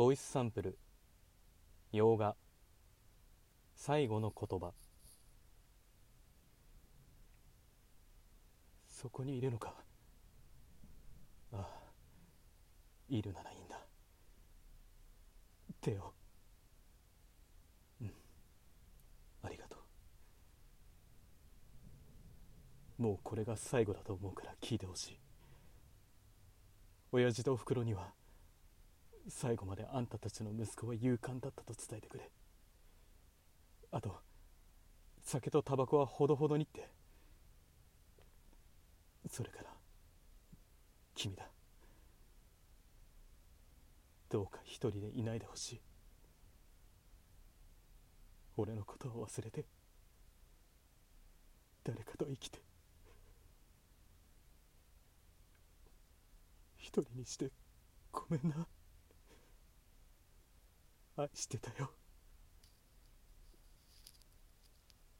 ボイスサンプル。洋画。最後の言葉。そこにいるのか。ああいるならいいんだ。手を。うん。ありがとう。もうこれが最後だと思うから聞いてほしい。親父とおふくろには。最後まであんたたちの息子は勇敢だったと伝えてくれ。あと酒とタバコはほどほどにって。それから君だ。どうか一人でいないでほしい。俺のことを忘れて誰かと生きて。一人にしてごめんな。愛してたよ。